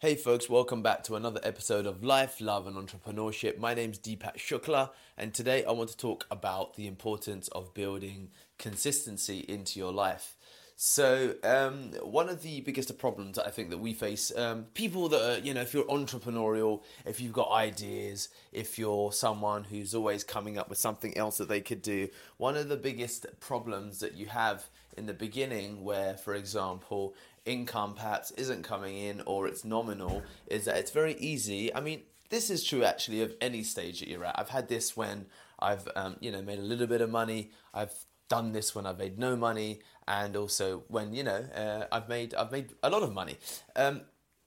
Hey folks, welcome back to another episode of Life, Love and Entrepreneurship. My name's Deepak Shukla, and today I want to talk about the importance of building consistency into your life. So, um, one of the biggest problems I think that we face, um, people that are, you know, if you're entrepreneurial, if you've got ideas, if you're someone who's always coming up with something else that they could do, one of the biggest problems that you have in the beginning, where, for example, income perhaps isn't coming in or it's nominal is that it's very easy. I mean, this is true actually of any stage that you're at. I've had this when I've um, you know made a little bit of money. I've done this when I've made no money, and also when you know uh, I've made I've made a lot of money. Um,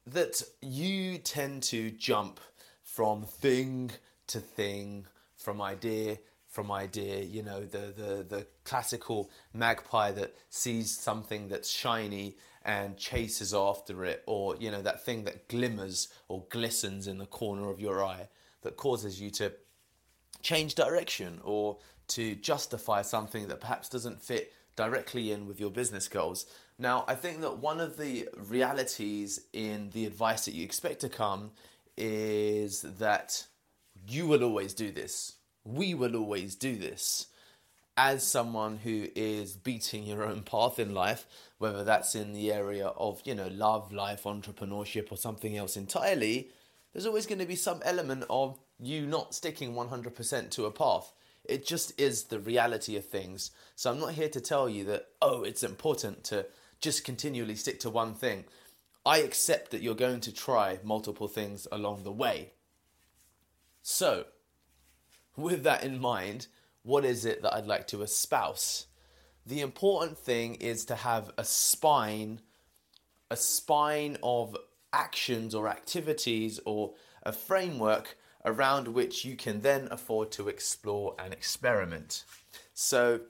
that you tend to jump from thing to thing, from idea from idea. You know the the the classical magpie that sees something that's shiny and chases after it, or you know that thing that glimmers or glistens in the corner of your eye that causes you to change direction or to justify something that perhaps doesn't fit directly in with your business goals. Now, I think that one of the realities in the advice that you expect to come is that you will always do this. We will always do this as someone who is beating your own path in life, whether that's in the area of, you know, love, life, entrepreneurship, or something else entirely, there's always going to be some element of you not sticking 100% to a path. It just is the reality of things. So I'm not here to tell you that, oh, it's important to just continually stick to one thing. I accept that you're going to try multiple things along the way. So, with that in mind, what is it that I'd like to espouse? The important thing is to have a spine, a spine of actions or activities or a framework around which you can then afford to explore and experiment. So,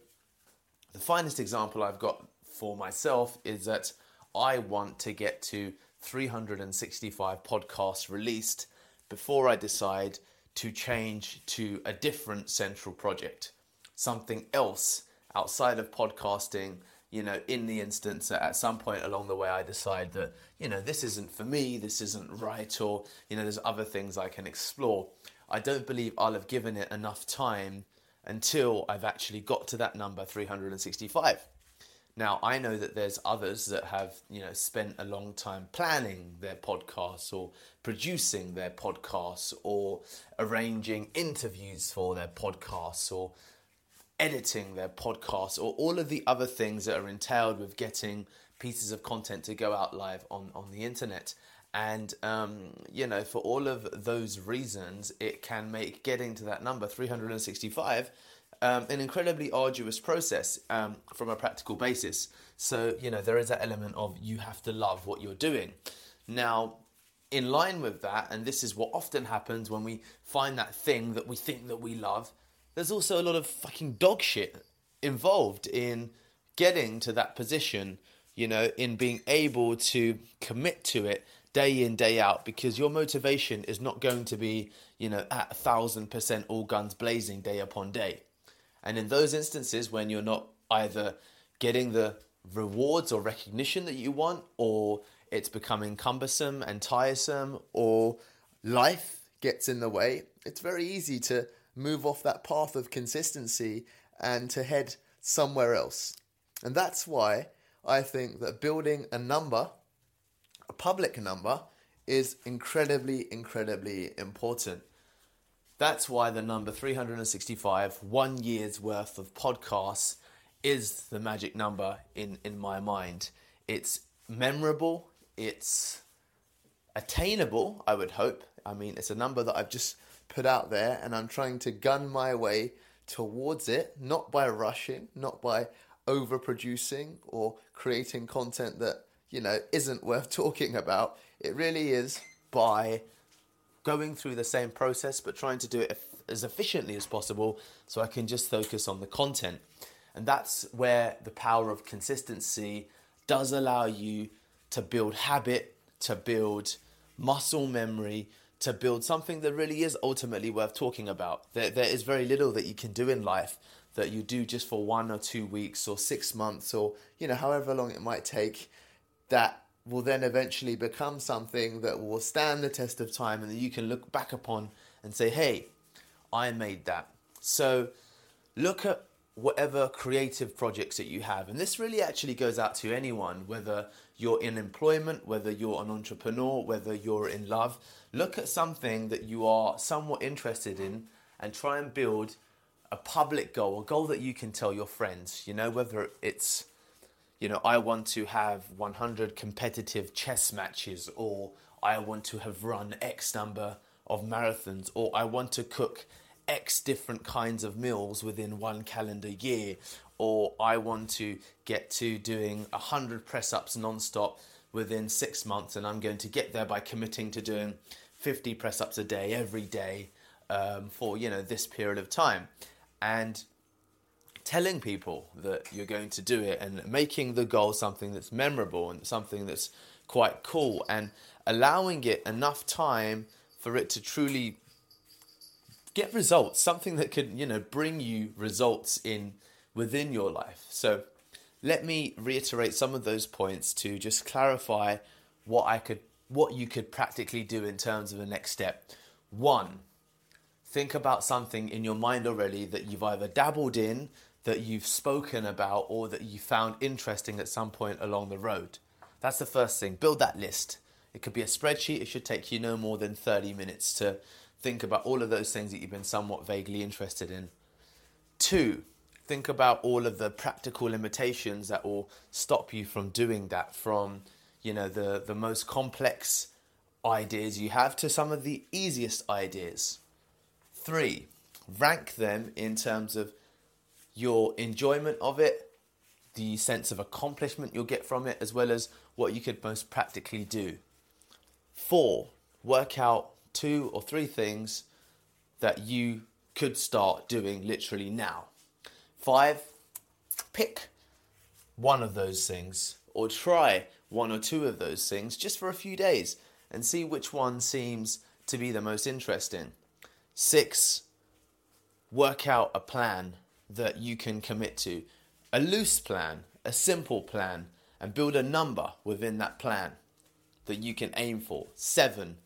the finest example I've got for myself is that I want to get to 365 podcasts released before I decide to change to a different central project, something else outside of podcasting. You know, in the instance that at some point along the way I decide that, you know, this isn't for me, this isn't right, or, you know, there's other things I can explore. I don't believe I'll have given it enough time until I've actually got to that number 365. Now I know that there's others that have you know spent a long time planning their podcasts or producing their podcasts or arranging interviews for their podcasts or editing their podcasts or all of the other things that are entailed with getting pieces of content to go out live on, on the internet. And, um, you know, for all of those reasons, it can make getting to that number 365 um, an incredibly arduous process um, from a practical basis. So, you know, there is that element of you have to love what you're doing. Now, in line with that, and this is what often happens when we find that thing that we think that we love, there's also a lot of fucking dog shit involved in getting to that position, you know, in being able to commit to it day in, day out, because your motivation is not going to be, you know, at a thousand percent all guns blazing day upon day. And in those instances, when you're not either getting the rewards or recognition that you want, or it's becoming cumbersome and tiresome, or life gets in the way, it's very easy to move off that path of consistency and to head somewhere else. And that's why I think that building a number, a public number, is incredibly, incredibly important. That's why the number 365, one year's worth of podcasts, is the magic number in, in my mind. It's memorable, it's attainable, I would hope. I mean, it's a number that I've just put out there, and I'm trying to gun my way towards it, not by rushing, not by overproducing or creating content that, you know, isn't worth talking about. It really is by going through the same process but trying to do it as efficiently as possible so I can just focus on the content. And that's where the power of consistency does allow you to build habit, to build muscle memory, to build something that really is ultimately worth talking about. There, there is very little that you can do in life that you do just for one or two weeks or six months or you know however long it might take that will then eventually become something that will stand the test of time and that you can look back upon and say, hey, I made that. So look at whatever creative projects that you have. And this really actually goes out to anyone, whether you're in employment, whether you're an entrepreneur, whether you're in love. Look at something that you are somewhat interested in and try and build a public goal, a goal that you can tell your friends, you know, whether it's, you know, I want to have 100 competitive chess matches, or I want to have run X number of marathons, or I want to cook X different kinds of meals within one calendar year, or I want to get to doing 100 press ups non stop within six months, and I'm going to get there by committing to doing 50 press ups a day every day um, for you know this period of time. And telling people that you're going to do it and making the goal something that's memorable and something that's quite cool and allowing it enough time for it to truly get results something that could you know bring you results in within your life. So let me reiterate some of those points to just clarify what I could what you could practically do in terms of the next step. One think about something in your mind already that you've either dabbled in, that you've spoken about, or that you found interesting at some point along the road. That's the first thing. Build that list. It could be a spreadsheet. It should take you no more than 30 minutes to think about all of those things that you've been somewhat vaguely interested in. Two, think about all of the practical limitations that will stop you from doing that from, you know, the, the most complex ideas you have to some of the easiest ideas. Three, rank them in terms of your enjoyment of it, the sense of accomplishment you'll get from it, as well as what you could most practically do. Four, work out two or three things that you could start doing literally now. Five, pick one of those things or try one or two of those things just for a few days and see which one seems to be the most interesting. Six, work out a plan that you can commit to. A loose plan, a simple plan, and build a number within that plan that you can aim for. Seven,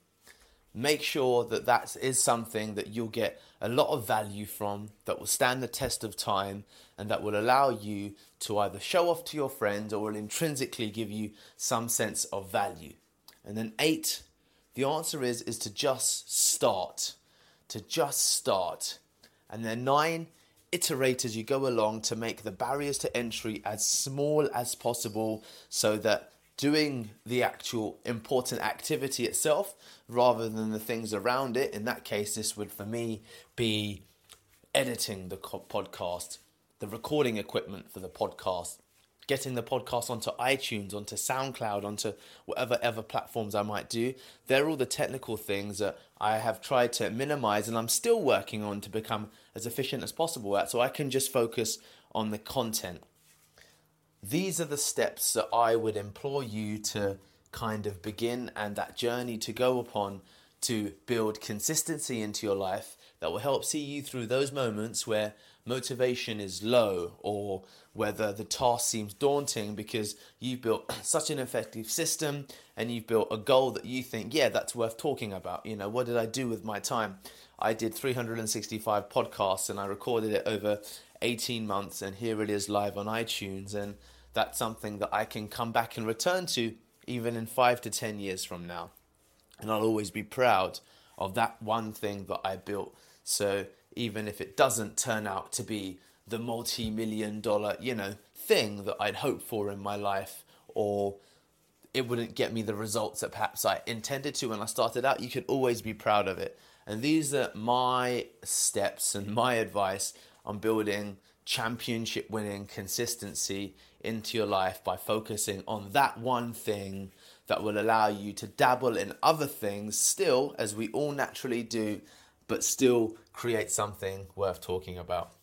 make sure that that is something that you'll get a lot of value from, that will stand the test of time, and that will allow you to either show off to your friends or will intrinsically give you some sense of value. And then eight, the answer is is to just start to just start. And then nine, iterate as you go along to make the barriers to entry as small as possible so that doing the actual important activity itself rather than the things around it. In that case, this would for me be editing the podcast, the recording equipment for the podcast, getting the podcast onto iTunes, onto SoundCloud, onto whatever ever platforms I might do. They're all the technical things that I have tried to minimize and I'm still working on to become as efficient as possible at so I can just focus on the content. These are the steps that I would implore you to kind of begin and that journey to go upon to build consistency into your life that will help see you through those moments where motivation is low or whether the task seems daunting because you've built such an effective system and you've built a goal that you think, yeah, that's worth talking about. You know, what did I do with my time? I did 365 podcasts and I recorded it over 18 months, and here it is live on iTunes. And that's something that I can come back and return to even in five to 10 years from now. And I'll always be proud of that one thing that I built. So even if it doesn't turn out to be the multi million dollar, you know, thing that I'd hoped for in my life, or it wouldn't get me the results that perhaps I intended to when I started out, you could always be proud of it. And these are my steps and my advice on building championship winning consistency into your life by focusing on that one thing that will allow you to dabble in other things still, as we all naturally do, but still create something worth talking about.